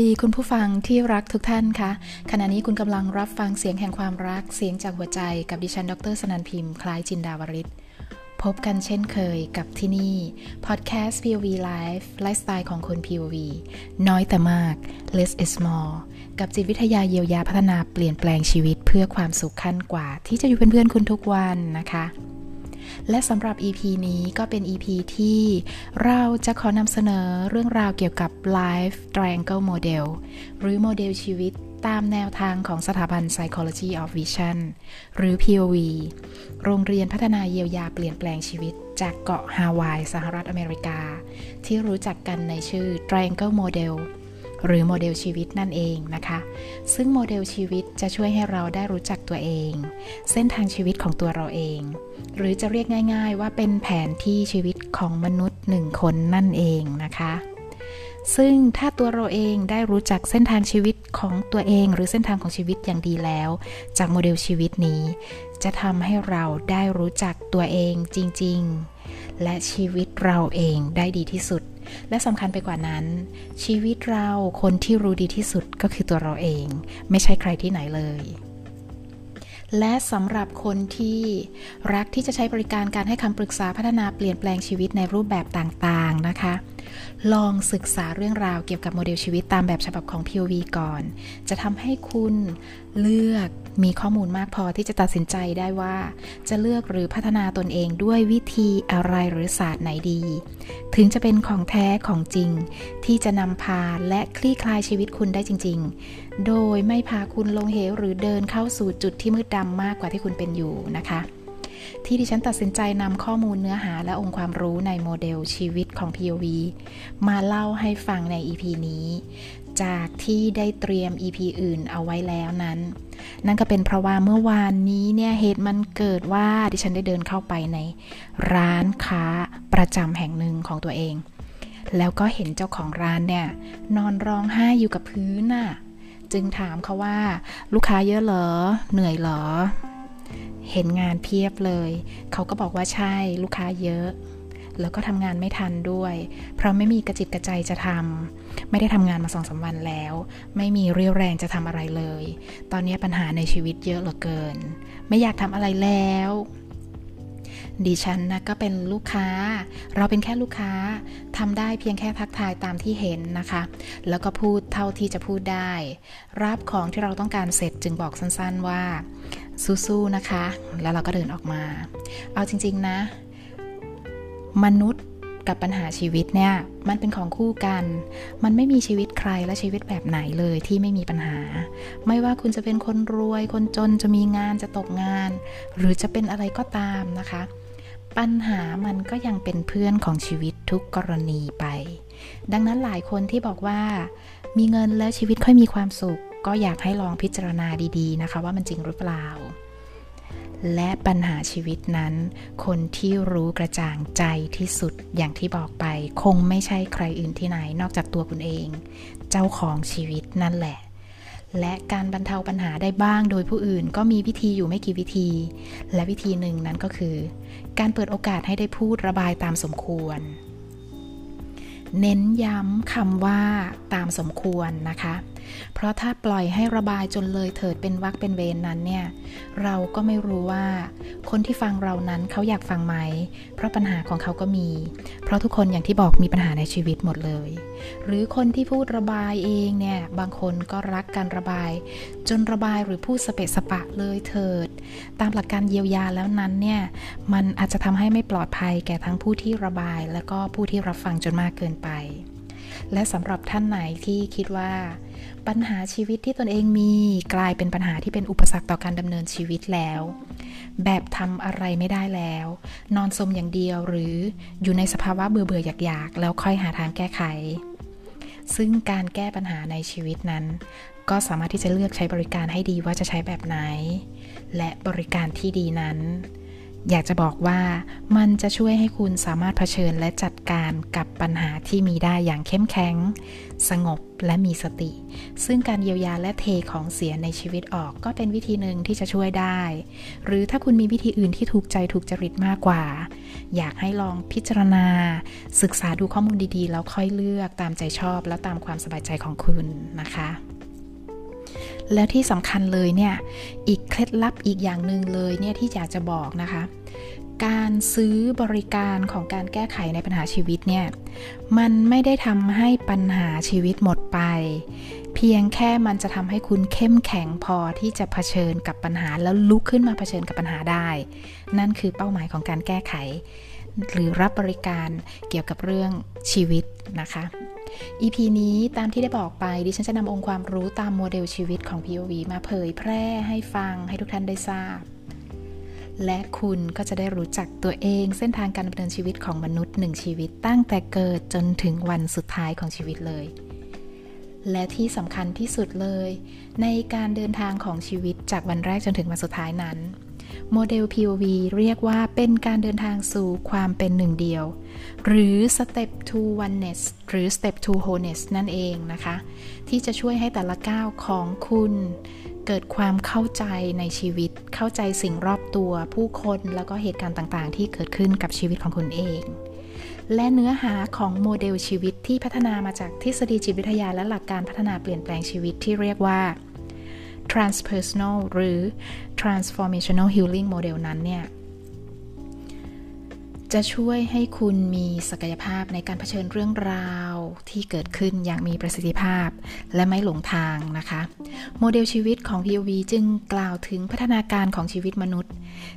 ดีคุณผู้ฟังที่รักทุกท่านคะ ขณะนี้คุณกำลังรับฟังเสียงแห่งความรักเสียงจากหัวใจกับดิฉัน ดรสนันพิมพ์ คล้ายจินดาวริศพบกันเช่นเคยกับที่นี่ Podcast POV Live ไลฟ์สไตล์ของคน POV น้อยแต่มาก less is more กับจิตวิทยาเยียวยาพัฒนาเปลี่ยนแปลงชีวิตเพื่อความสุขขั้นกว่า ที่จะอยู่เป็นเพื่อนคุณทุกวันนะคะ และสำหรับ EP นี้ก็เป็น EP ที่เราจะขอนำเสนอเรื่องราวเกี่ยวกับ Life Triangle Model หรือโมเดลชีวิตตามแนวทางของสถาบัน Psychology of Vision หรือ POV โรงเรียนพัฒนาเยียวยาเปลี่ยนแปลงชีวิต จากเกาะฮาวายสหรัฐอเมริกา ที่รู้จักกันในชื่อ Triangle Model หรือโมเดลชีวิตนั่นเองนะคะ ซึ่งโมเดลชีวิตจะช่วยให้เราได้รู้จักตัวเอง เส้นทางชีวิตของตัวเราเอง หรือจะเรียกง่าย ๆ ว่าเป็นแผนที่ชีวิตของมนุษย์หนึ่งคนนั่นเองนะคะ ซึ่งถ้าตัวเราเองได้รู้จักเส้นทางชีวิตของตัวเอง หรือเส้นทางของชีวิตอย่างดีแล้ว จากโมเดลชีวิตนี้ จะทำให้เราได้รู้จักตัวเองจริง ๆ และชีวิตเราเองได้ดีที่สุด และสำคัญไปกว่านั้น ชีวิตเราคนที่รู้ดีที่สุดก็คือตัวเราเอง ไม่ใช่ใครที่ไหนเลยและสำหรับคนที่รักที่จะใช้บริการการให้คำปรึกษาพัฒนาเปลี่ยนแปลงชีวิตในรูปแบบต่างๆนะคะ ลองศึกษาเรื่องราวเกี่ยวกับโมเดลชีวิตตามแบบฉบับของ POV ก่อน จะทำให้คุณเลือกมีข้อมูลมากพอที่จะตัดสินใจได้ว่า จะเลือกหรือพัฒนาตนเองด้วยวิธีอะไรหรือศาสตร์ไหนดี ถึงจะเป็นของแท้ของจริง ที่จะนำพาและคลี่คลายชีวิตคุณได้จริง ๆ โดยไม่พาคุณลงเหวหรือเดินเข้าสู่จุดที่มืดดำมากกว่าที่คุณเป็นอยู่นะคะ ที่ดิฉันตัดสินใจนำข้อมูลเนื้อหาและองค์ความรู้ในโมเดลชีวิตของ POV มาเล่าให้ฟังใน EP นี้ จากที่ได้เตรียม EP อื่นเอาไว้แล้วนั้น นั่นก็เป็นเพราะว่าเมื่อวานนี้เนี่ยเหตุมันเกิดว่าดิฉันได้เดินเข้าไปในร้านค้าประจำแห่งหนึ่งของตัวเอง แล้วก็เห็นเจ้าของร้านเนี่ยนอนร้องไห้อยู่กับพื้นน่ะ จึงถามเขาว่าลูกค้าเยอะเหรอ เหนื่อยเหรอ เห็นงานเพียบเลย เขาก็บอกว่าใช่ลูกค้าเยอะ แล้วก็ทำงานไม่ทันด้วย เพราะไม่มีกระจิตกระใจจะทำไม่ได้ทำงานมาสองสาวันแล้ว ไม่มีเรี่ยวแรงจะทำอะไรเลย ตอนนี้ปัญหาในชีวิตเยอะเหลือเกิน ไม่อยากทำอะไรแล้ว ดิฉันนะก็เป็นลูกค้า เราเป็นแค่ลูกค้าทำได้เพียงแค่ทักทายตามที่เห็นนะคะ แล้วก็พูดเท่าที่จะพูดได้ รับของที่เราต้องการเสร็จจึงบอกสั้นๆว่า สู้ๆนะคะ แล้วเราก็เดินออกมา เอาจริงๆนะ มนุษย์กับปัญหาชีวิตเนี่ย มันเป็นของคู่กัน มันไม่มีชีวิตใครและชีวิตแบบไหนเลยที่ไม่มีปัญหา ไม่ว่าคุณจะเป็นคนรวย คนจนจะมีงานจะตกงาน หรือจะเป็นอะไรก็ตามนะคะ ปัญหามันก็ยังเป็นเพื่อนของชีวิตทุกกรณีไป ดังนั้นหลายคนที่บอกว่า มีเงินแล้วชีวิตค่อยมีความสุข ก็อยากให้ลองพิจารณาดีๆ นะคะ ว่ามันจริงหรือเปล่า และปัญหาชีวิตนั้น คนที่รู้กระจ่างใจที่สุดอย่างที่บอกไป คงไม่ใช่ใครอื่นที่ไหนนอกจากตัวคุณเอง เจ้าของชีวิตนั่นแหละ และการบรรเทาปัญหาได้บ้าง โดยผู้อื่นก็มีวิธีอยู่ไม่กี่วิธี และวิธีหนึ่งนั้นก็คือ การเปิดโอกาสให้ได้พูดระบายตามสมควร เน้นย้ำคำว่าตามสมควรนะคะ เพราะถ้าปล่อยให้ระบายจนเลยเถิดเป็นวักเป็นเวรนนั้นเนี่ย เราก็ไม่รู้ว่าคนที่ฟังเรานั้นเขาอยากฟังไหม เพราะปัญหาของเขาก็มี เพราะทุกคนอย่างที่บอกมีปัญหาในชีวิตหมดเลย หรือคนที่พูดระบายเองเนี่ย บางคนก็รักการระบาย จนระบายหรือพูดสเปะสปะเลยเถิด ตามหลักการเยียวยาแล้วนั้นเนี่ย มันอาจจะทำให้ไม่ปลอดภัยแก่ทั้งผู้ที่ระบาย และก็ผู้ที่รับฟังจนมากเกินไป และสำหรับท่านไหนที่คิดว่า ปัญหาชีวิตที่ตนเองมีกลายเป็นปัญหาที่เป็นอุปสรรคต่อการดำเนินชีวิตแล้ว แบบทำอะไรไม่ได้แล้ว นอนสมอย่างเดียวหรืออยู่ในสภาวะเบื่อเบื่ออยากๆ แล้วค่อยหาทางแก้ไข ซึ่งการแก้ปัญหาในชีวิตนั้น ก็สามารถที่จะเลือกใช้บริการให้ดีว่าจะใช้แบบไหน และบริการที่ดีนั้นอยากจะบอกว่ามันจะช่วยให้คุณสามารถเผชิญและจัดการกับปัญหาที่มีได้อย่างเข้มแข็ง สงบและมีสติ ซึ่งการเยียวยาและเทของเสียในชีวิตออกก็เป็นวิธีหนึ่งที่จะช่วยได้ หรือถ้าคุณมีวิธีอื่นที่ถูกใจถูกจริตมากกว่า อยากให้ลองพิจารณา ศึกษาดูข้อมูลดีๆ แล้วค่อยเลือกตามใจชอบและตามความสบายใจของคุณนะคะแล้วที่สำคัญเลยเนี่ย อีกเคล็ดลับอีกอย่างหนึ่งเลยเนี่ยที่อยากจะบอกนะคะ การซื้อบริการของการแก้ไขในปัญหาชีวิตเนี่ย มันไม่ได้ทำให้ปัญหาชีวิตหมดไป เพียงแค่มันจะทำให้คุณเข้มแข็งพอที่จะเผชิญกับปัญหาแล้วลุกขึ้นมาเผชิญกับปัญหาได้ นั่นคือเป้าหมายของการแก้ไข หรือรับบริการเกี่ยวกับเรื่องชีวิตนะคะ EP นี้ตามที่ได้บอกไปดิฉันจะนำองค์ความรู้ตามโมเดลชีวิตของ POV มาเผยแพร่ให้ฟังให้ทุกท่านได้ทราบ และคุณก็จะได้รู้จักตัวเอง เส้นทางการดำเนินชีวิตของมนุษย์หนึ่งชีวิตตั้งแต่เกิดจนถึงวันสุดท้ายของชีวิตเลย และที่สำคัญที่สุดเลย ในการเดินทางของชีวิตจากวันแรกจนถึงวันสุดท้ายนั้น โมเดล POV เรียกว่าเป็นการเดินทางสู่ความเป็นหนึ่งเดียว หรือ Step to Oneness หรือ Step to Wholeness นั่นเองนะคะ ที่จะช่วยให้แต่ละก้าวของคุณ เกิดความเข้าใจในชีวิต เข้าใจสิ่งรอบตัวผู้คนแล้วก็เหตุการณ์ต่างๆ ที่เกิดขึ้นกับชีวิตของคุณเองและเนื้อหาของโมเดลชีวิตที่พัฒนามาจากทฤษฎีจิตวิทยาและหลักการพัฒนาเปลี่ยนแปลงชีวิตที่เรียกว่า transpersonal หรือ transformational healing model นั้นเนี่ย จะช่วยให้คุณมีศักยภาพในการเผชิญเรื่องราวที่เกิดขึ้นอย่างมีประสิทธิภาพ และไม่หลงทางนะคะ โมเดลชีวิตของ POV จึงกล่าวถึงพัฒนาการของชีวิตมนุษย์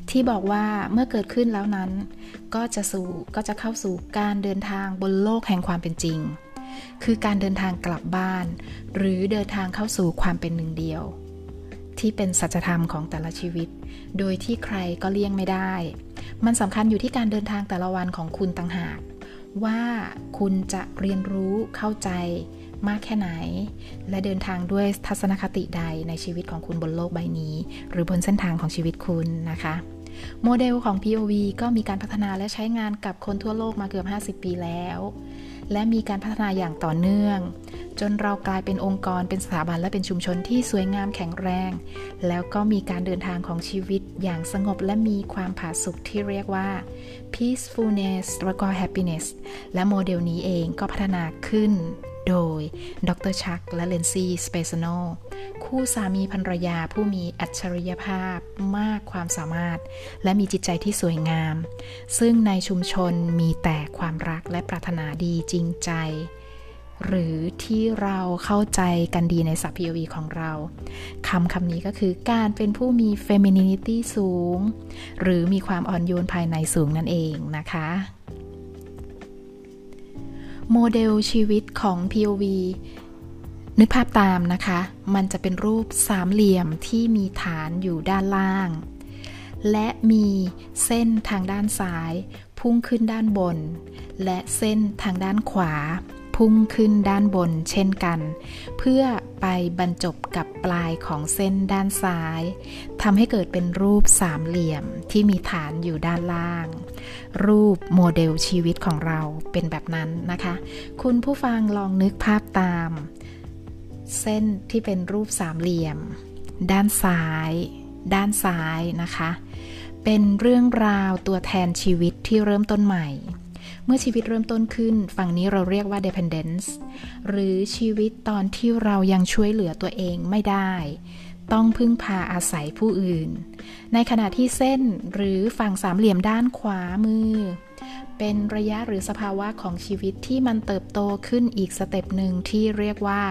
ที่บอกว่าเมื่อเกิดขึ้นแล้วนั้น ก็จะสู่ก็จะเข้าสู่การเดินทางบนโลกแห่งความเป็นจริงคือการเดินทางกลับบ้าน หรือเดินทางเข้าสู่ความเป็นหนึ่งเดียว ที่เป็นสัจธรรมของแต่ละชีวิต โดยที่ใครก็เลี่ยงไม่ได้ มันสำคัญอยู่ที่การเดินทางแต่ละวันของคุณต่างหาก ว่าคุณจะเรียนรู้เข้าใจมากแค่ไหน และเดินทางด้วยทัศนคติใดในชีวิตของคุณบนโลกใบนี้ หรือบนเส้นทางของชีวิตคุณนะคะโมเดลของ POV ก็มีการพัฒนาและใช้งานกับคนทั่วโลกมาเกือบ 50 ปีแล้ว และมีการพัฒนาอย่างต่อเนื่อง จนเรากลายเป็นองค์กรเป็นสถาบันและเป็นชุมชนที่สวยงามแข็งแรง แล้วก็มีการเดินทางของชีวิตอย่างสงบและมีความผาสุกที่เรียกว่า peacefulness แล้วก็ happiness และโมเดลนี้เองก็พัฒนาขึ้น โดย ดร. Chuck และ Lency Spezzano คู่สามีภรรยาผู้มีอัจฉริยภาพมากความสามารถ และมีจิตใจที่สวยงาม ซึ่งในชุมชนมีแต่ความรักและปรารถนาดีจริงใจ หรือที่เราเข้าใจกันดีในศัพท์ POV ของเราคำคำนี้ก็คือการเป็นผู้มี femininity สูง หรือมีความอ่อนโยนภายในสูงนั่นเองนะคะ โมเดลชีวิตของ POV นึกภาพตามนะคะ มันจะเป็นรูปสามเหลี่ยมที่มีฐานอยู่ด้านล่าง และมีเส้นทางด้านซ้าย พุ่งขึ้นด้านบน และเส้นทางด้านขวา พุ่งขึ้นด้านบนเช่นกัน เพื่อไปบรรจบกับปลายของเส้นด้านซ้ายทำให้เกิดเป็นรูปสามเหลี่ยมที่มีฐานอยู่ด้านล่าง รูปโมเดลชีวิตของเราเป็นแบบนั้นนะคะ คุณผู้ฟังลองนึกภาพตาม เส้นที่เป็นรูปสามเหลี่ยม ด้านซ้าย ด้านซ้ายนะคะ เป็นเรื่องราวตัวแทนชีวิตที่เริ่มต้นใหม่ มื่อชีวิตเริ่มต้นขึ้น ฝั่งนี้เราเรียกว่า dependence หรือชีวิตตอนที่เรายังช่วยเหลือตัวเองไม่ได้ ต้องพึ่งพาอาศัยผู้อื่น ในขณะที่เส้นหรือฝั่งสามเหลี่ยมด้านขวามือ เป็นระยะหรือสภาวะของชีวิตที่มันเติบโตขึ้นอีก step หนึ่งที่เรียกว่า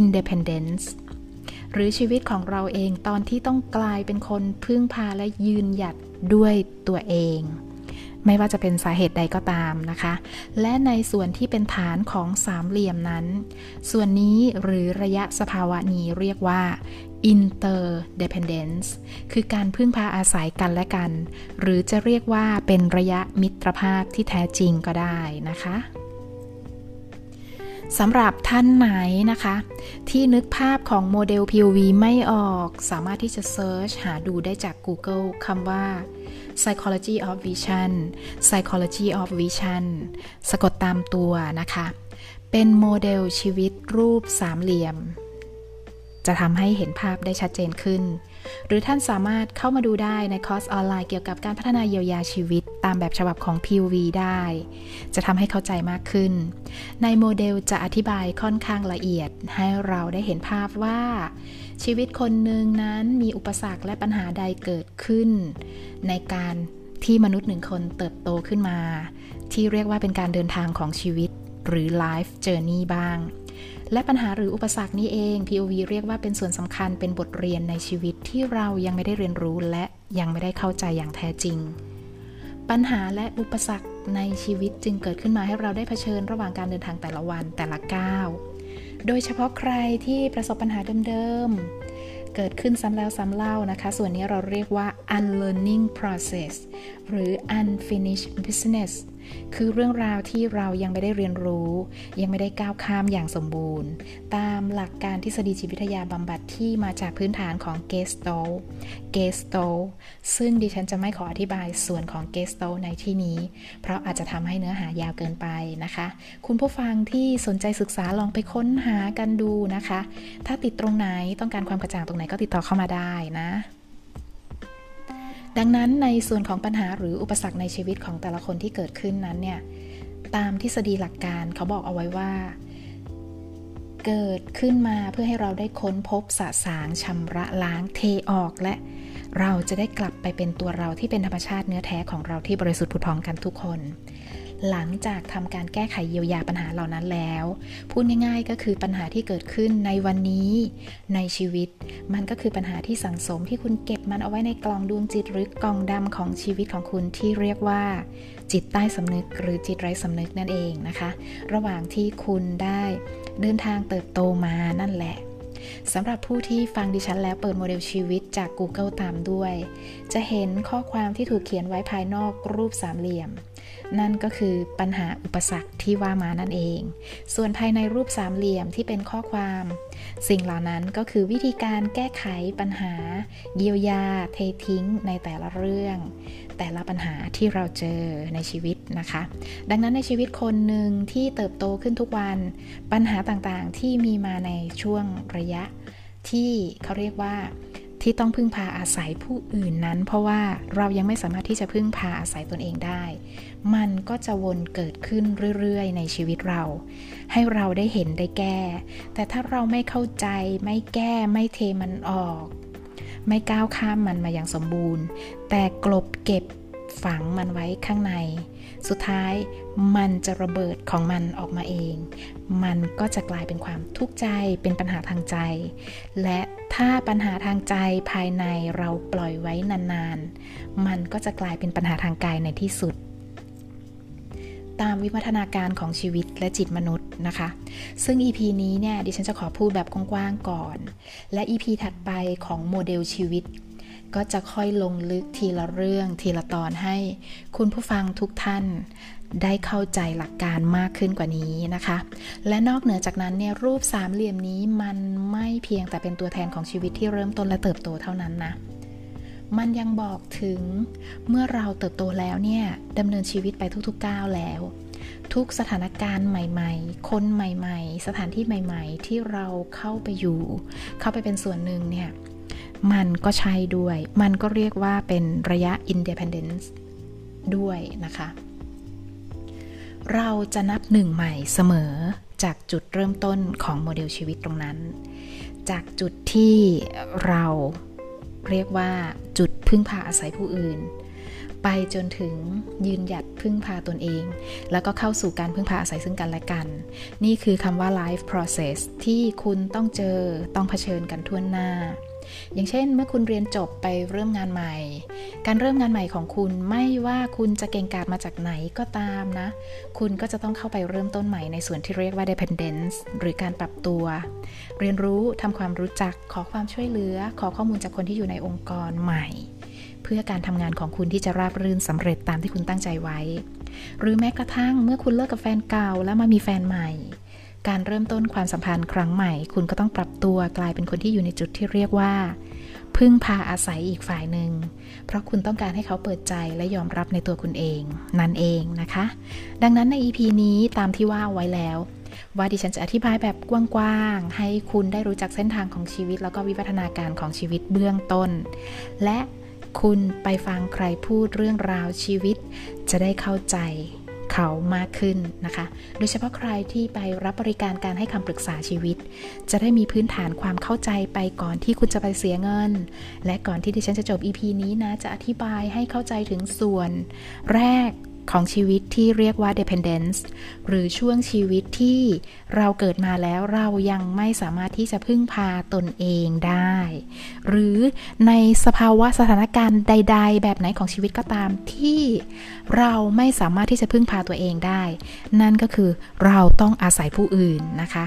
independence หรือชีวิตของเราเองตอนที่ต้องกลายเป็นคนพึ่งพาและยืนหยัดด้วยตัวเอง ไม่ว่าจะเป็นสาเหตุใดก็ตามนะคะ และในส่วนที่เป็นฐานของสามเหลี่ยมนั้น ส่วนนี้หรือระยะสภาวะนี้เรียกว่า interdependence คือการพึ่งพาอาศัยกันและกัน หรือจะเรียกว่าเป็นระยะมิตรภาพที่แท้จริงก็ได้นะคะสำหรับท่านไหนนะคะ ที่นึกภาพของโมเดล POV ไม่ออก สามารถที่จะเซิร์ชหาดูได้จาก Google คำว่า psychology of vision psychology of vision สะกดตามตัวนะคะ เป็นโมเดลชีวิตรูปสามเหลี่ยม จะทำให้เห็นภาพได้ชัดเจนขึ้น หรือท่านสามารถเข้ามาดูได้ในคอร์สออนไลน์เกี่ยวกับการพัฒนาเยียวยาชีวิต ตามแบบฉบับของ POV ได้ จะทำให้เข้าใจมากขึ้น ในโมเดลจะอธิบายค่อนข้างละเอียด ให้เราได้เห็นภาพว่า ชีวิตคนหนึ่งนั้นมีอุปสรรคและปัญหาใดเกิดขึ้น ในการที่มนุษย์หนึ่งคนเติบโตขึ้นมา ที่เรียกว่าเป็นการเดินทางของชีวิต หรือ life journey บ้าง และปัญหาหรืออุปสรรคนี้เอง POV เรียกว่าเป็นส่วนสำคัญเป็นบทเรียนในชีวิตที่เรายังไม่ได้เรียนรู้และยังไม่ได้เข้าใจอย่างแท้จริง ปัญหาและอุปสรรคในชีวิตจึงเกิดขึ้นมาให้เราได้เผชิญระหว่างการเดินทางแต่ละวันแต่ละก้าว โดยเฉพาะใครที่ประสบปัญหาเดิมๆเกิดขึ้นซ้ำแล้วซ้ำเล่านะคะ ส่วนนี้เราเรียกว่า unlearning process หรือ unfinished business คือเรื่องราวที่เรายังไม่ได้เรียนรู้ ยังไม่ได้ก้าวข้ามอย่างสมบูรณ์ ตามหลักการทฤษฎีจิตวิทยาบำบัดที่มาจากพื้นฐานของเกสโตเกสโตซึ่งดิฉันจะไม่ขออธิบายส่วนของเกสโตในที่นี้ เพราะอาจจะทำให้เนื้อหายาวเกินไปนะคะ คุณผู้ฟังที่สนใจศึกษาลองไปค้นหากันดูนะคะ ถ้าติดตรงไหนต้องการความกระจ่างตรงไหนก็ติดต่อเข้ามาได้นะ ดังนั้นในส่วนของปัญหาหรืออุปสรรคในชีวิตของแต่ละคนที่เกิดขึ้นนั้นเนี่ยตามทฤษฎีหลักการเขาบอกเอาไว้ว่า เกิดขึ้นมาเพื่อให้เราได้ค้นพบสะสางชำระล้างเทออกและเราจะได้กลับไปเป็นตัวเราที่เป็นธรรมชาติเนื้อแท้ของเราที่บริสุทธิ์ผุดพองกันทุกคน หลังจากทำการแก้ไขเยียวยาปัญหาเหล่านั้นแล้ว พูดง่ายๆ ก็คือปัญหาที่เกิดขึ้นในวันนี้ ในชีวิต มันก็คือปัญหาที่สังสมที่คุณเก็บมันเอาไว้ในกล่องดวงจิตหรือกล่องดำของชีวิตของคุณที่เรียกว่า จิตใต้สำนึกหรือจิตไร้สำนึกนั่นเองนะคะ ระหว่างที่คุณได้เดินทางเติบโตมานั่นแหละสำหรับผู้ที่ฟังดิฉันแล้วเปิดโมเดลชีวิตจาก Google ตามด้วย จะเห็นข้อความที่ถูกเขียนไว้ภายนอกรูปสามเหลี่ยม นั่นก็คือปัญหาอุปสรรคที่ว่ามานั่นเอง ส่วนภายในรูปสามเหลี่ยมที่เป็นข้อความ สิ่งเหล่านั้นก็คือวิธีการแก้ไขปัญหา เยียวยา เททิ้งในแต่ละเรื่อง แต่ละปัญหาที่เราเจอในชีวิตนะคะ ดังนั้นในชีวิตคนหนึ่งที่เติบโตขึ้นทุกวัน ปัญหาต่างๆที่มีมาในช่วงระยะ ที่เขาเรียกว่า ที่ต้องพึ่งพาอาศัยผู้อื่นนั้น เพราะว่าเรายังไม่สามารถที่จะพึ่งพาอาศัยตนเองได้ มันก็จะวนเกิดขึ้นเรื่อยๆ ในชีวิตเรา ให้เราได้เห็นได้แก้ แต่ถ้าเราไม่เข้าใจไม่แก้ไม่เทมันออก ไม่ก้าวข้ามมันมาอย่างสมบูรณ์ แต่กลบเก็บฝังมันไว้ข้างใน สุดท้ายมันจะระเบิดของมันออกมาเอง มันก็จะกลายเป็นความทุกข์ใจ เป็นปัญหาทางใจ และ ถ้าปัญหาทางใจภายในเราปล่อยไว้นานๆ มันก็จะกลายเป็นปัญหาทางกายในที่สุด ตามวิวัฒนาการของชีวิตและจิตมนุษย์นะคะ ซึ่ง EP นี้เนี่ยดิฉันจะขอพูดแบบกว้างๆก่อน และ EP ถัดไปของโมเดลชีวิต ก็จะค่อยลงลึกทีละเรื่องทีละตอนให้ คุณผู้ฟังทุกท่าน ได้เข้าใจหลักการมากขึ้นกว่านี้นะคะ และนอกเหนือจากนั้นเนี่ยรูปสามเหลี่ยมนี้มันไม่เพียงแต่เป็นตัวแทนของชีวิตที่เริ่มต้นและเติบโตเท่านั้นนะมันยังบอกถึงเมื่อเราเติบโตแล้วเนี่ยดำเนินชีวิตไปทุกๆก้าวแล้ว ทุกสถานการณ์ใหม่ๆ คนใหม่ๆ สถานที่ใหม่ๆ ที่เราเข้าไปอยู่ เข้าไปเป็นส่วนหนึ่งเนี่ยมันก็ใช่ด้วย มันก็เรียกว่าเป็นระยะ independence ด้วยนะคะ เราจะนับหนึ่งใหม่เสมอจากจุดเริ่มต้นของโมเดลชีวิตตรงนั้น จากจุดที่เราเรียกว่าจุดพึ่งพาอาศัยผู้อื่น ไปจนถึงยืนหยัดพึ่งพาตนเอง แล้วก็เข้าสู่การพึ่งพาอาศัยซึ่งกันและกัน นี่คือคำว่า life process ที่คุณต้องเจอต้องเผชิญกันทั่วหน้า อย่างเช่น เมื่อคุณเรียนจบไปเริ่มงานใหม่ การเริ่มงานใหม่ของคุณไม่ว่าคุณจะเก่งกาจมาจากไหนก็ตามนะ คุณก็จะต้องเข้าไปเริ่มต้นใหม่ในส่วนที่เรียกว่า dependence หรือการปรับตัว เรียนรู้ทำความรู้จักขอความช่วยเหลือ ขอข้อมูลจากคนที่อยู่ในองค์กรใหม่ เพื่อการทำงานของคุณที่จะราบรื่นสำเร็จตามที่คุณตั้งใจไว้ หรือแม้กระทั่งเมื่อคุณเลิกกับแฟนเก่าแล้วมามีแฟนใหม่ การเริ่มต้นความสัมพันธ์ครั้งใหม่ คุณก็ต้องปรับตัวกลายเป็นคนที่อยู่ในจุดที่เรียกว่า พึ่งพาอาศัยอีกฝ่ายหนึ่ง เพราะคุณต้องการให้เขาเปิดใจและยอมรับในตัวคุณเอง นั่นเองนะคะ ดังนั้นใน EP นี้ตามที่ว่าไว้แล้ว ว่าดิฉันจะอธิบายแบบกว้างๆ ให้คุณได้รู้จักเส้นทางของชีวิต แล้วก็วิวัฒนาการของชีวิตเบื้องต้น และคุณไปฟังใครพูดเรื่องราวชีวิต จะได้เข้าใจ เขามากขึ้นนะคะ โดยเฉพาะใครที่ไปรับบริการการให้คำปรึกษาชีวิต จะได้มีพื้นฐานความเข้าใจไปก่อนที่คุณจะไปเสียเงิน และก่อนที่ดิฉันจะจบ EP นี้นะ จะอธิบายให้เข้าใจถึงส่วน แรก ของชีวิตที่เรียกว่า dependence หรือช่วงชีวิตที่เราเกิดมาแล้วเรายังไม่สามารถที่จะพึ่งพาตนเองได้ หรือในสภาวะสถานการณ์ใด ๆ แบบไหนของชีวิตก็ตามที่เราไม่สามารถที่จะพึ่งพาตัวเองได้ นั่นก็คือเราต้องอาศัยผู้อื่นนะคะ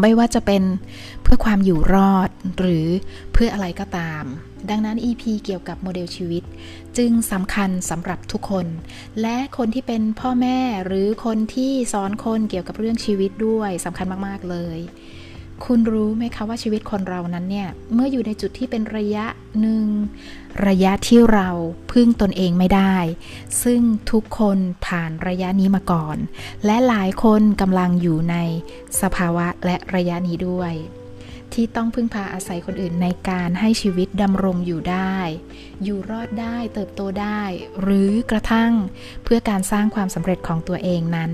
ไม่ว่าจะเป็นเพื่อความอยู่รอดหรือเพื่ออะไรก็ตาม ดังนั้น EP เกี่ยวกับโมเดลชีวิต จึงสำคัญสำหรับทุกคน และคนที่เป็นพ่อแม่หรือคนที่สอนคนเกี่ยวกับเรื่องชีวิตด้วยสำคัญมาก ๆ เลย คุณรู้ไหมคะว่าชีวิตคนเรานั้นเนี่ย เมื่ออยู่ในจุดที่เป็นระยะหนึ่ง ระยะที่เราพึ่งตนเองไม่ได้ ซึ่งทุกคนผ่านระยะนี้มาก่อน และหลายคนกำลังอยู่ในสภาวะและระยะนี้ด้วย ที่ต้องพึ่งพาอาศัยคนอื่นในการให้ชีวิตดำรงอยู่ได้ อยู่รอดได้เติบโตได้ หรือกระทั่งเพื่อการสร้างความสำเร็จของตัวเองนั้น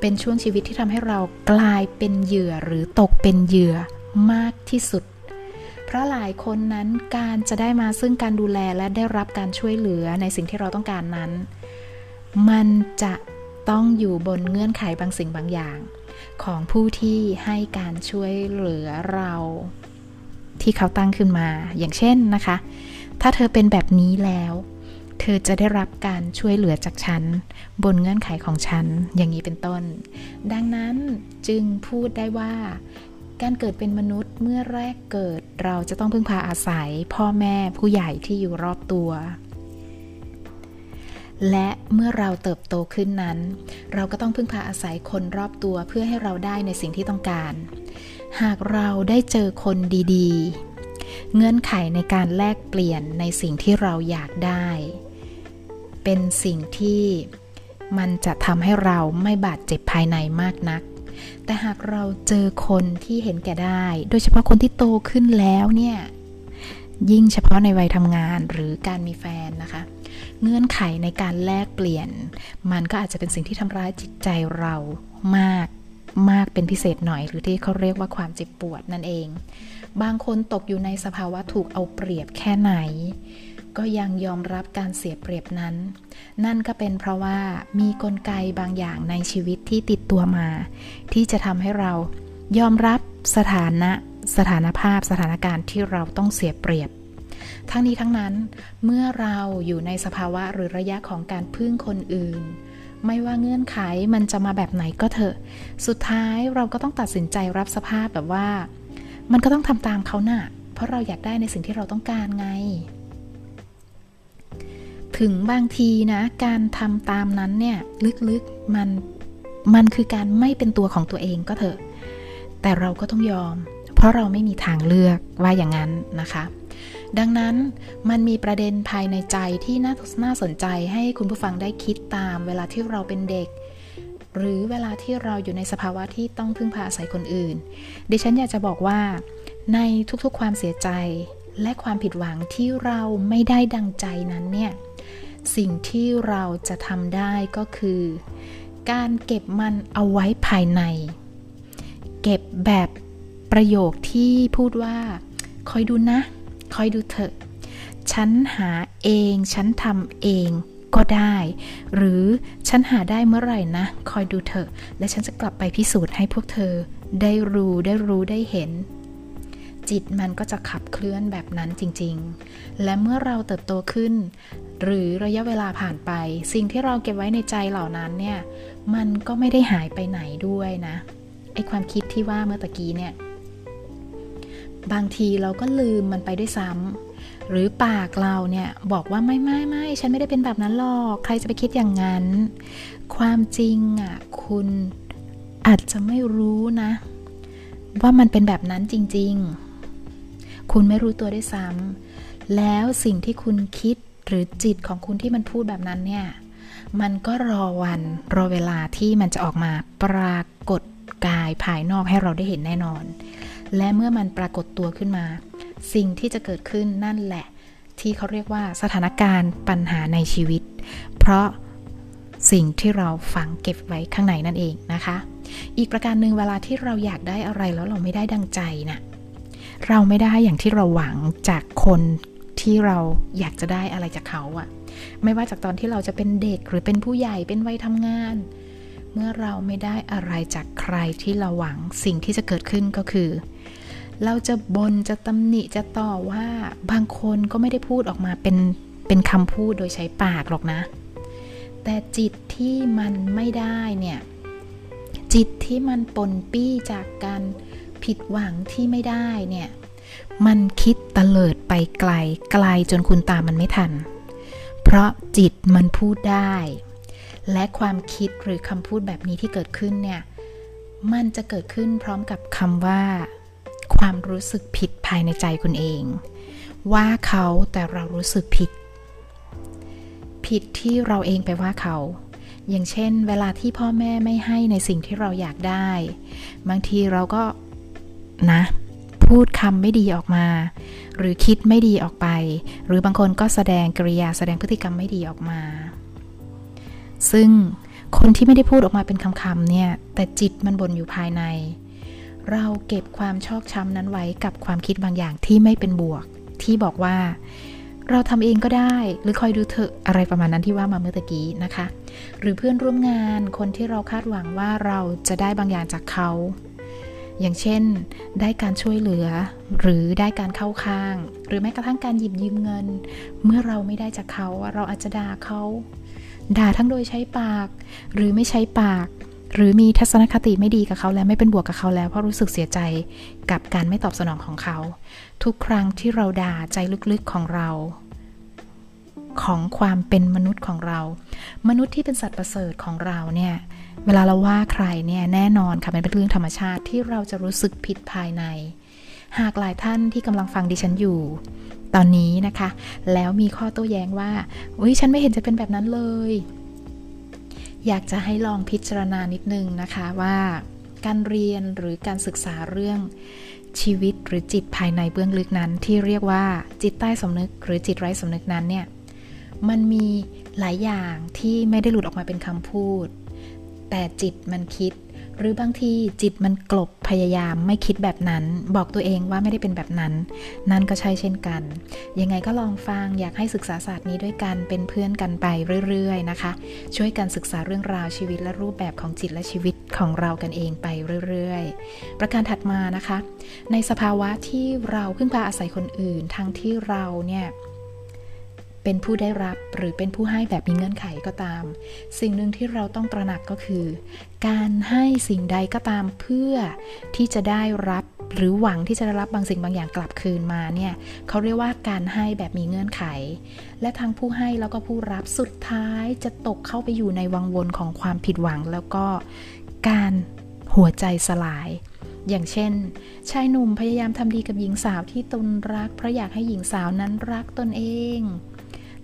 เป็นช่วงชีวิตที่ทำให้เรากลายเป็นเหยื่อหรือตกเป็นเหยื่อมากที่สุด เพราะหลายคนนั้นการจะได้มาซึ่งการดูแลและได้รับการช่วยเหลือในสิ่งที่เราต้องการนั้น มันจะต้องอยู่บนเงื่อนไขบางสิ่งบางอย่าง ของผู้ที่ให้การช่วยเหลือเราที่เขาตั้งขึ้นมา อย่างเช่นนะคะ ถ้าเธอเป็นแบบนี้แล้ว เธอจะได้รับการช่วยเหลือจากฉัน บนเงื่อนไขของฉัน อย่างนี้เป็นต้น ดังนั้นจึงพูดได้ว่า การเกิดเป็นมนุษย์เมื่อแรกเกิดเราจะต้องพึ่งพาอาศัย พ่อแม่ผู้ใหญ่ที่อยู่รอบตัว และเมื่อเราเติบโตขึ้นนั้น เราก็ต้องพึ่งพาอาศัยคนรอบตัวเพื่อให้เราได้ในสิ่งที่ต้องการ หากเราได้เจอคนดีๆ เงื่อนไขในการแลกเปลี่ยนในสิ่งที่เราอยากได้ เป็นสิ่งที่มันจะทำให้เราไม่บาดเจ็บภายในมากนัก แต่หากเราเจอคนที่เห็นแก่ได้ โดยเฉพาะคนที่โตขึ้นแล้วเนี่ย ยิ่งเฉพาะในวัยทำงานหรือการมีแฟนนะคะ เงื่อนไขในการแลกเปลี่ยน มันก็อาจจะเป็นสิ่งที่ทำร้ายจิตใจเรามากมากเป็นพิเศษหน่อยหรือที่เขาเรียกว่าความเจ็บปวดนั่นเอง บางคนตกอยู่ในสภาวะถูกเอาเปรียบแค่ไหน ก็ยังยอมรับการเสียเปรียบนั้น นั่นก็เป็นเพราะว่ามีกลไกบางอย่างในชีวิตที่ติดตัวมา ที่จะทำให้เรายอมรับสถานะสถานภาพสถานการณ์ที่เราต้องเสียเปรียบ ทั้งนี้ทั้งนั้นเมื่อเราอยู่ในสภาวะหรือระยะของการพึ่งคนอื่น ไม่ว่าเงื่อนไขมันจะมาแบบไหนก็เถอะ สุดท้ายเราก็ต้องตัดสินใจรับสภาพแบบว่า มันก็ต้องทำตามเขานะ่ะ เพราะเราอยากได้ในสิ่งที่เราต้องการไง ถึงบางทีนะ การทำตามนั้นเนี่ยลึกๆมันมันคือการไม่เป็นตัวของตัวเองก็เถอะ แต่เราก็ต้องยอม เพราะเราไม่มีทางเลือกว่าอย่างนั้นนะคะ ดังนั้นมันมีประเด็นภายในใจที่น่านาสนใจให้คุณผู้ฟังได้คิดตามเวลาที่เราเป็นเด็ก หรือเวลาที่เราอยู่ในสภาวะที่ต้องพึ่งพาอาศัยคนอื่น ดิฉันอยากจะบอกว่า ในทุกๆความเสียใจและความผิดหวังที่เราไม่ได้ดังใจนั้นเนี่ยสิ่งที่เราจะทำได้ก็คือ การเก็บมันเอาไว้ภายใน เก็บแบบประโยคที่พูดว่า คอยดูนะ คอยดูเถอะ ฉันหาเอง ฉันทำเองก็ได้ หรือฉันหาได้เมื่อไหร่นะ คอยดูเถอะ และฉันจะกลับไปพิสูจน์ให้พวกเธอ ได้รู้ได้รู้ได้เห็น จิตมันก็จะขับเคลื่อนแบบนั้นจริง ๆ และเมื่อเราเติบโตขึ้น หรือระยะเวลาผ่านไป สิ่งที่เราเก็บไว้ในใจเหล่านั้นเนี่ย มันก็ไม่ได้หายไปไหนด้วยนะไอความคิดที่ว่าเมื่อตะกี้เนี่ย บางทีเราก็ลืมมันไปด้วยซ้ำหรือปากเราเนี่ยบอกว่าไม่ไม่ไม่ฉันไม่ได้เป็นแบบนั้นหรอกใครจะไปคิดอย่างนั้น ความจริงอะคุณอาจจะไม่รู้นะ ว่ามันเป็นแบบนั้นจริง ๆ คุณไม่รู้ตัวได้ซ้ำแล้วสิ่งที่คุณคิดหรือจิตของคุณที่มันพูดแบบนั้นเนี่ยมันก็รอวันรอเวลาที่มันจะออกมาปรากฏกายภายนอกให้เราได้เห็นแน่นอน และเมื่อมันปรากฏตัวขึ้นมา สิ่งที่จะเกิดขึ้นนั่นแหละ ที่เขาเรียกว่าสถานการณ์ปัญหาในชีวิต เพราะสิ่งที่เราฝังเก็บไว้ข้างในนั่นเองนะคะ อีกประการหนึ่งเวลาที่เราอยากได้อะไรแล้วเราไม่ได้ดังใจนะ่ะเราไม่ได้อย่างที่เราหวังจากคนที่เราอยากจะได้อะไรจากเขาอะไม่ว่าจากตอนที่เราจะเป็นเด็กหรือเป็นผู้ใหญ่เป็นวัยทำงาน เมื่อเราไม่ได้อะไรจากใครที่เราหวังสิ่งที่จะเกิดขึ้นก็คือ เราจะบนจะตำหนิจะต่อว่าบางคนก็ไม่ได้พูดออกมาเป็นเป็นคำพูดโดยใช้ปากหรอกนะ แต่จิตที่มันไม่ได้เนี่ย จิตที่มันปนปี้จากการผิดหวังที่ไม่ได้เนี่ย มันคิดเตลิดไปไกล ไกลจนคุณตามมันไม่ทัน เพราะจิตมันพูดได้ และความคิดหรือคำพูดแบบนี้ที่เกิดขึ้นเนี่ย มันจะเกิดขึ้นพร้อมกับคำว่า ความรู้สึกผิดภายในใจคุณเอง ว่าเขาแต่เรารู้สึกผิด ผิดที่เราเองไปว่าเขา อย่างเช่น เวลาที่พ่อแม่ไม่ให้ในสิ่งที่เราอยากได้ บางทีเราก็นะ พูดคำไม่ดีออกมา หรือคิดไม่ดีออกไป หรือบางคนก็แสดงกริยาแสดงพฤติกรรมไม่ดีออกมา ซึ่งคนที่ไม่ได้พูดออกมาเป็นคำๆเนี่ย แต่จิตมันบ่นอยู่ภายใน เราเก็บความชอกช้ำนั้นไว้กับความคิดบางอย่างที่ไม่เป็นบวก ที่บอกว่า เราทำเองก็ได้หรือคอยดูเถอะอะไรประมาณนั้นที่ว่ามาเมื่อกี้นะคะ หรือเพื่อนร่วมงานคนที่เราคาดหวังว่าเราจะได้บางอย่างจากเขา อย่างเช่น ได้การช่วยเหลือ หรือได้การเข้าข้าง หรือแม้กระทั่งการหยิบยืมเงิน เมื่อเราไม่ได้จากเขา เราอาจจะด่าเขาด่าทั้งโดยใช้ปาก หรือไม่ใช้ปาก หรือมีทัศนคติไม่ดีกับเขาแล้วไม่เป็นบวกกับเขาแล้วเพราะรู้สึกเสียใจกับการไม่ตอบสนองของเขา ทุกครั้งที่เราด่าใจลึกๆของเรา ของความเป็นมนุษย์ของเรา มนุษย์ที่เป็นสัตว์ประเสริฐของเราเนี่ยเวลาเราว่าใครเนี่ยแน่นอนค่ะมันเป็นเรื่องธรรมชาติที่เราจะรู้สึกผิดภายใน หากหลายท่านที่กำลังฟังดิฉันอยู่ตอนนี้นะคะ แล้วมีข้อโต้แย้งว่าอุ้ยฉันไม่เห็นจะเป็นแบบนั้นเลย อยากจะให้ลองพิจารณานิดนึงนะคะว่าการเรียนหรือการศึกษาเรื่องชีวิตหรือจิตภายในเบื้องลึกนั้น ที่เรียกว่าจิตใต้สำนึกหรือจิตไร้สำนึกนั้นเนี่ยมันมีหลายอย่างที่ไม่ได้หลุดออกมาเป็นคำพูด แต่จิตมันคิด หรือบางทีจิตมันกลบพยายามไม่คิดแบบนั้น บอกตัวเองว่าไม่ได้เป็นแบบนั้น นั่นก็ใช่เช่นกัน ยังไงก็ลองฟังอยากให้ศึกษาศาสตร์นี้ด้วยกันเป็นเพื่อนกันไปเรื่อยๆนะคะ ช่วยกันศึกษาเรื่องราวชีวิตและรูปแบบของจิตและชีวิตของเรากันเองไปเรื่อยๆ ประการถัดมานะคะ ในสภาวะที่เราพึ่งพาอาศัยคนอื่น ทั้งที่เราเนี่ย เป็นผู้ได้รับหรือเป็นผู้ให้แบบมีเงื่อนไขก็ตาม สิ่งหนึ่งที่เราต้องตระหนักก็คือ การให้สิ่งใดก็ตามเพื่อที่จะได้รับหรือหวังที่จะได้รับบางสิ่งบางอย่างกลับคืนมาเนี่ยเขาเรียกว่าการให้แบบมีเงื่อนไข และทั้งผู้ให้แล้วก็ผู้รับสุดท้ายจะตกเข้าไปอยู่ในวังวนของความผิดหวัง แล้วก็การหัวใจสลาย อย่างเช่น ชายหนุ่มพยายามทำดีกับหญิงสาวที่ตนรักเพราะอยากให้หญิงสาวนั้นรักตนเอง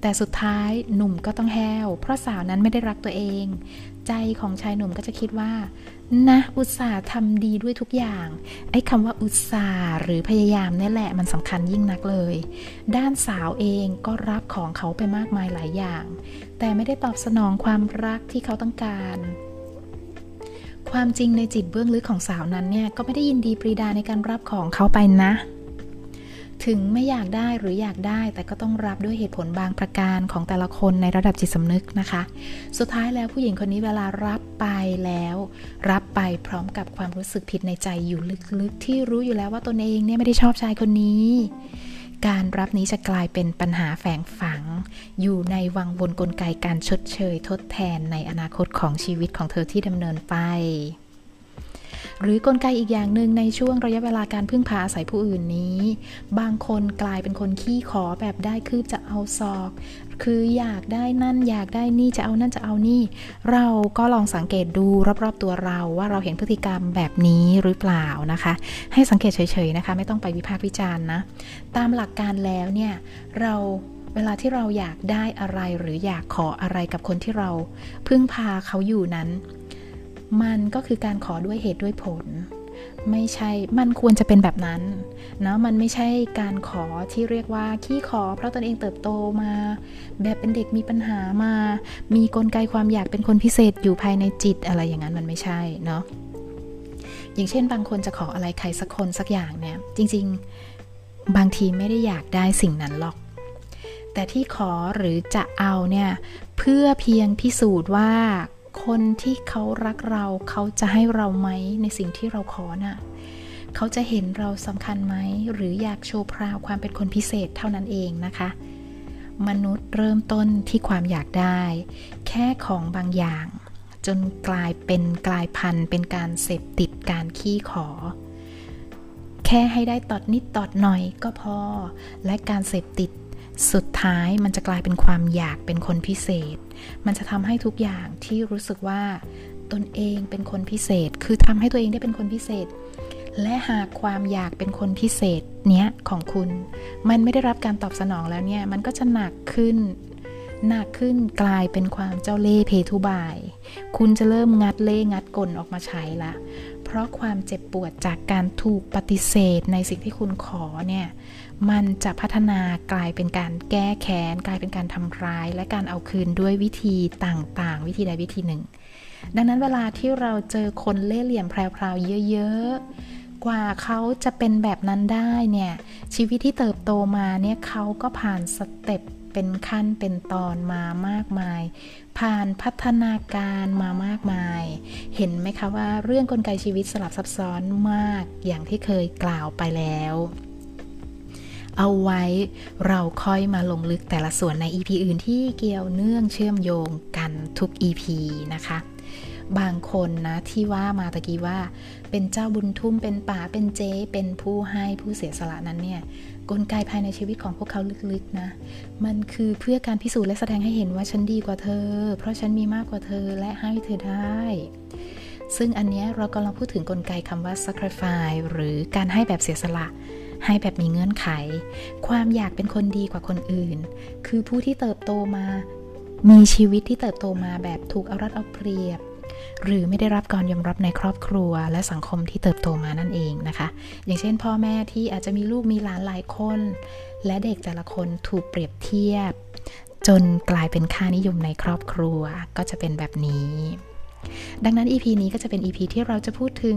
แต่สุดท้ายหนุ่มก็ต้องแห้ว เพราะสาวนั้นไม่ได้รักตัวเอง ใจของชายหนุ่มก็จะคิดว่า นะ อุตส่าห์ทำดีด้วยทุกอย่าง ไอ้คำว่าอุตส่าห์หรือพยายามนี่แหละมันสำคัญยิ่งนักเลย ด้านสาวเองก็รับของเขาไปมากมายหลายอย่าง แต่ไม่ได้ตอบสนองความรักที่เขาต้องการความจริงในจิตเบื้องลึกของสาวนั้นเนี่ยก็ไม่ได้ยินดีปรีดาในการรับของเขาไปนะ ถึงไม่อยากได้หรืออยากได้ แต่ก็ต้องรับด้วยเหตุผลบางประการของแต่ละคนในระดับจิตสำนึกนะคะ สุดท้ายแล้วผู้หญิงคนนี้เวลารับไปแล้ว รับไปพร้อมกับความรู้สึกผิดในใจอยู่ลึกๆ ที่รู้อยู่แล้วว่าตนเองเนี่ยไม่ได้ชอบชายคนนี้ การรับนี้จะกลายเป็นปัญหาแฝงฝัง อยู่ในวังวนกลไกการชดเชยทดแทนในอนาคตของชีวิตของเธอที่ดำเนินไป หรือกลไกอีกอย่างหนึ่งในช่วงระยะเวลาการพึ่งพาอาศัยผู้อื่นนี้ บางคนกลายเป็นคนขี้ขอแบบได้คืบจะเอาศอก คืออยากได้นั่นอยากได้นี่จะเอานั่นจะเอานี่ เราก็ลองสังเกตดูรอบๆตัวเราว่าเราเห็นพฤติกรรมแบบนี้หรือเปล่านะคะ ให้สังเกตเฉยๆนะคะ ไม่ต้องไปวิพากษ์วิจารณ์นะ ตามหลักการแล้วเนี่ยเราเวลาที่เราอยากได้อะไรหรืออยากขออะไรกับคนที่เราพึ่งพาเขาอยู่นั้น มันก็คือการขอด้วยเหตุด้วยผล ไม่ใช่ มันควรจะเป็นแบบนั้นนะมันไม่ใช่การขอที่เรียกว่าขี้ขอ เพราะตนเองเติบโตมา แบบเป็นเด็กมีปัญหามา มีกลไกความอยากเป็นคนพิเศษอยู่ภายในจิตอะไรอย่างนั้นมันไม่ใช่เนาะอย่างเช่น บางคนจะขออะไรใครสักคนสักอย่างเนี่ยจริง ๆ บางทีไม่ได้อยากได้สิ่งนั้นหรอก แต่ที่ขอหรือจะเอาเนี่ยเพื่อเพียงพิสูจน์ว่า คนที่เขารักเรา เขาจะให้เราไหมในสิ่งที่เราขอนะ่ะเขาจะเห็นเราสำคัญไหม หรืออยากโชว์พราวความเป็นคนพิเศษเท่านั้นเองนะคะ มนุษย์เริ่มต้นที่ความอยากได้ แค่ของบางอย่าง จนกลายเป็นกลายพันธุ์ เป็นการเสพติดการขี้ขอ แค่ให้ได้ตอดนิดตอดหน่อยก็พอ และการเสพติด สุดท้ายมันจะกลายเป็นความอยากเป็นคนพิเศษ มันจะทำให้ทุกอย่างที่รู้สึกว่าตนเองเป็นคนพิเศษ คือทำให้ตัวเองได้เป็นคนพิเศษ และหากความอยากเป็นคนพิเศษเนี้ยของคุณ มันไม่ได้รับการตอบสนองแล้วเนี่ย มันก็จะหนักขึ้น หนักขึ้นกลายเป็นความเจ้าเล่ห์เพทุบาย คุณจะเริ่มงัดเล่งัดกลออกมาใช้ละ เพราะความเจ็บปวดจากการถูกปฏิเสธในสิ่งที่คุณขอเนี่ย มันจะพัฒนากลายเป็นการแก้แค้น กลายเป็นการทำร้าย และการเอาคืนด้วยวิธีต่างๆ วิธีใดวิธีหนึ่ง ดังนั้นเวลาที่เราเจอคนเล่ห์เหลี่ยมแพรวๆเยอะๆ กว่าเขาจะเป็นแบบนั้นได้เนี่ยชีวิตที่เติบโตมาเนี่ยเขาก็ผ่านสเต็ปเป็นขั้นเป็นตอนมามากมาย ผ่านพัฒนาการมามากมาย เห็นไหมคะว่าเรื่องกลไกชีวิตสลับซับซ้อนมากอย่างที่เคยกล่าวไปแล้ว เอาไว้เราค่อยมาลงลึกแต่ละส่วนใน EP อื่นที่เกี่ยวเนื่องเชื่อมโยงกันทุก EP นะคะ บางคนนะที่ว่ามาตะกี้ว่า เป็นเจ้าบุญทุ่มเป็นป่าเป็นเจ๊ เป็นผู้ให้ผู้เสียสละนั้นเนี่ยกลไกภายในชีวิตของพวกเขาลึกๆนะ มันคือเพื่อการพิสูจน์และแสดงให้เห็นว่าฉันดีกว่าเธอ เพราะฉันมีมากกว่าเธอและให้เธอได้ ซึ่งอันนี้เรากำลังพูดถึงกลไกคำว่า sacrifice หรือการให้แบบเสียสละ ให้แบบมีเงื่อนไข ความอยากเป็นคนดีกว่าคนอื่น คือผู้ที่เติบโตมา มีชีวิตที่เติบโตมาแบบถูกเอารัดเอาเปรียบ หรือไม่ได้รับการยอมรับในครอบครัวและสังคมที่เติบโตมานั่นเองนะคะ อย่างเช่น พ่อแม่ที่อาจจะมีลูกมีหลานหลายคน และเด็กแต่ละคนถูกเปรียบเทียบ จนกลายเป็นค่านิยมในครอบครัวก็จะเป็นแบบนี้ดังนั้น EP นี้ก็จะเป็น EP ที่เราจะพูดถึง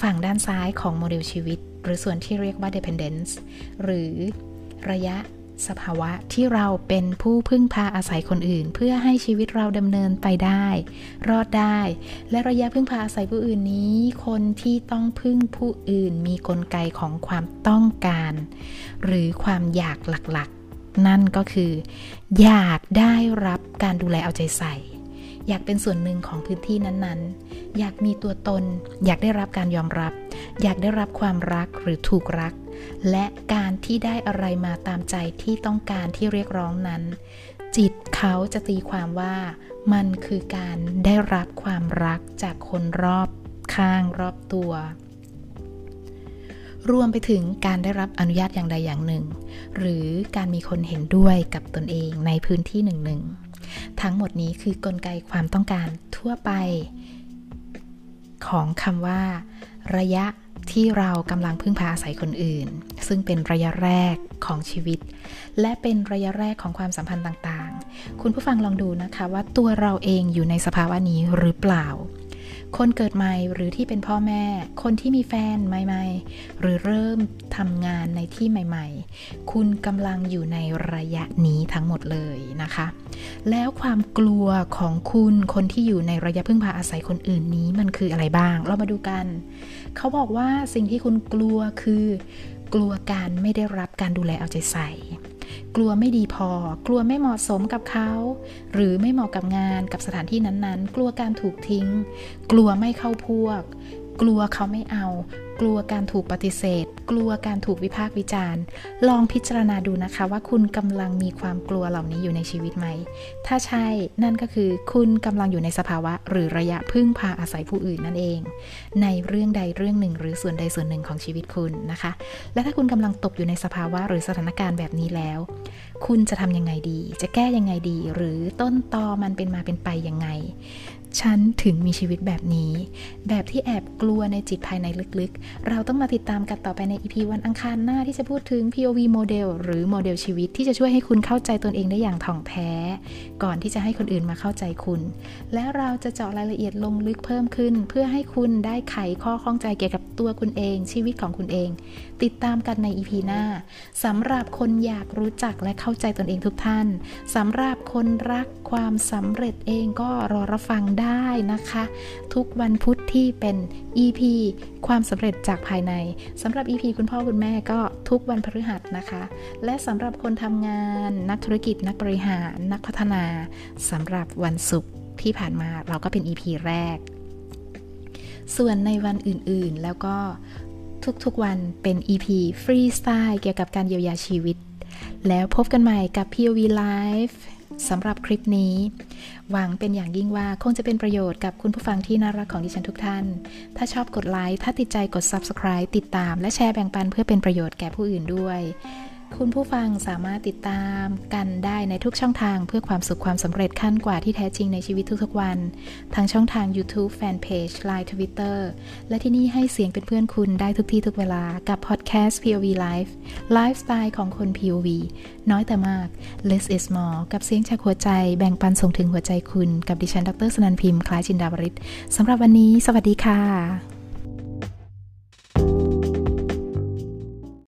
ฝั่งด้านซ้ายของโมเดลชีวิต หรือส่วนที่เรียกว่า dependence หรือระยะสภาวะที่เราเป็นผู้พึ่งพาอาศัยคนอื่น เพื่อให้ชีวิตเราดำเนินไปได้ รอดได้ และระยะพึ่งพาอาศัยผู้อื่นนี้ คนที่ต้องพึ่งผู้อื่นมีกลไกของความต้องการ หรือความอยากหลักๆ นั่นก็คือ อยากได้รับการดูแลเอาใจใส่ อยากเป็นส่วนหนึ่งของพื้นที่นั้นๆ อยากมีตัวตน อยากได้รับการยอมรับ อยากได้รับความรักหรือถูกรัก และการที่ได้อะไรมาตามใจที่ต้องการที่เรียกร้องนั้น จิตเขาจะตีความว่ามันคือการได้รับความรักจากคนรอบข้างรอบตัว รวมไปถึงการได้รับอนุญาตอย่างใดอย่างหนึ่ง หรือการมีคนเห็นด้วยกับตนเองในพื้นที่หนึ่งหนึ่งทั้งหมดนี้คือกลไกความต้องการทั่วไป ของคำว่า ระยะที่เรากำลังพึ่งพาอาศัยคนอื่น ซึ่งเป็นระยะแรกของชีวิต และเป็นระยะแรกของความสัมพันธ์ต่างๆ คุณผู้ฟังลองดูนะคะว่าตัวเราเองอยู่ในสภาวะนี้หรือเปล่า คนเกิดใหม่หรือที่เป็นพ่อแม่ คนที่มีแฟนใหม่ๆ หรือเริ่มทำงานในที่ใหม่ ๆ คุณกำลังอยู่ในระยะนี้ทั้งหมดเลยนะคะ แล้วความกลัวของคุณคนที่อยู่ในระยะพึ่งพาอาศัยคนอื่นนี้มันคืออะไรบ้าง เรามาดูกัน เขาบอกว่าสิ่งที่คุณกลัวคือกลัวการไม่ได้รับการดูแลเอาใจใส่ กลัวไม่ดีพอ กลัวไม่เหมาะสมกับเขา หรือไม่เหมาะกับงานกับสถานที่นั้นๆ กลัวการถูกทิ้ง กลัวไม่เข้าพวก กลัวเขาไม่เอา กลัวการถูกปฏิเสธ กลัวการถูกวิพากษ์วิจารณ์ ลองพิจารณาดูนะคะว่าคุณกำลังมีความกลัวเหล่านี้อยู่ในชีวิตไหม ถ้าใช่นั่นก็คือคุณกำลังอยู่ในสภาวะ หรือระยะพึ่งพาอาศัยผู้อื่นนั่นเอง ในเรื่องใดเรื่องหนึ่ง หรือส่วนใดส่วนหนึ่งของชีวิตคุณนะคะ และถ้าคุณกำลังตกอยู่ในสภาวะหรือสถานการณ์แบบนี้แล้ว คุณจะทำยังไงดี จะแก้ยังไงดี หรือต้นตอมันเป็นมาเป็นไปยังไง ฉันถึงมีชีวิตแบบนี้ แบบที่แอบกลัวในจิตภายในลึกๆ เราต้องมาติดตามกันต่อไปใน EP วันอังคารหน้าที่จะพูดถึง POV โมเดลหรือโมเดลชีวิตที่จะช่วยให้คุณเข้าใจตนเองได้อย่างถ่องแท้ ก่อนที่จะให้คนอื่นมาเข้าใจคุณ และเราจะเจาะรายละเอียดลงลึกเพิ่มขึ้น เพื่อให้คุณได้ไขข้อข้องใจเกี่ยวกับตัวคุณเอง ชีวิตของคุณเอง ติดตามกันใน EP หน้าสำหรับคนอยากรู้จักและเข้าใจตนเองทุกท่านสำหรับคนรักความสำเร็จเองก็รอรับฟังได้ได้นะคะ ทุกวันพุธที่เป็น EP ความสำเร็จจากภายในสำหรับ EP คุณพ่อคุณแม่ก็ทุกวันพฤหัสนะคะ และสำหรับคนทำงานนักธุรกิจนักบริหารนักพัฒนาสำหรับวันศุกร์ที่ผ่านมาเราก็เป็น EP แรก ส่วนในวันอื่นๆแล้วก็ทุกๆวันเป็น EP ฟรีสไตล์เกี่ยวกับการเยียวยาชีวิต แล้วพบกันใหม่กับ POV Live สำหรับคลิปนี้ หวังเป็นอย่างยิ่งว่าคงจะเป็นประโยชน์กับคุณผู้ฟังที่น่ารักของดิฉันทุกท่าน ถ้าชอบกดไลค์ถ้าติดใจกด Subscribe ติดตามและแชร์แบ่งปันเพื่อเป็นประโยชน์แก่ผู้อื่นด้วย คุณผู้ฟังสามารถติดตามกันได้ในทุกช่องทางเพื่อความสุขความสำเร็จขั้นกว่าที่แท้จริงในชีวิตทุกๆวันทั้งช่องทาง YouTube Fanpage Line Twitter และที่นี่ให้เสียงเป็นเพื่อนคุณได้ทุกที่ทุกเวลากับ Podcast POV Life ไลฟ์สไตล์ของคน POV น้อยแต่มาก less is more กับเสียงจากหัวใจแบ่งปันส่งถึงหัวใจคุณ กับดิฉันดรสนันพิมพ์คล้ายจินดาวริศสำหรับวันนี้ สวัสดีค่ะ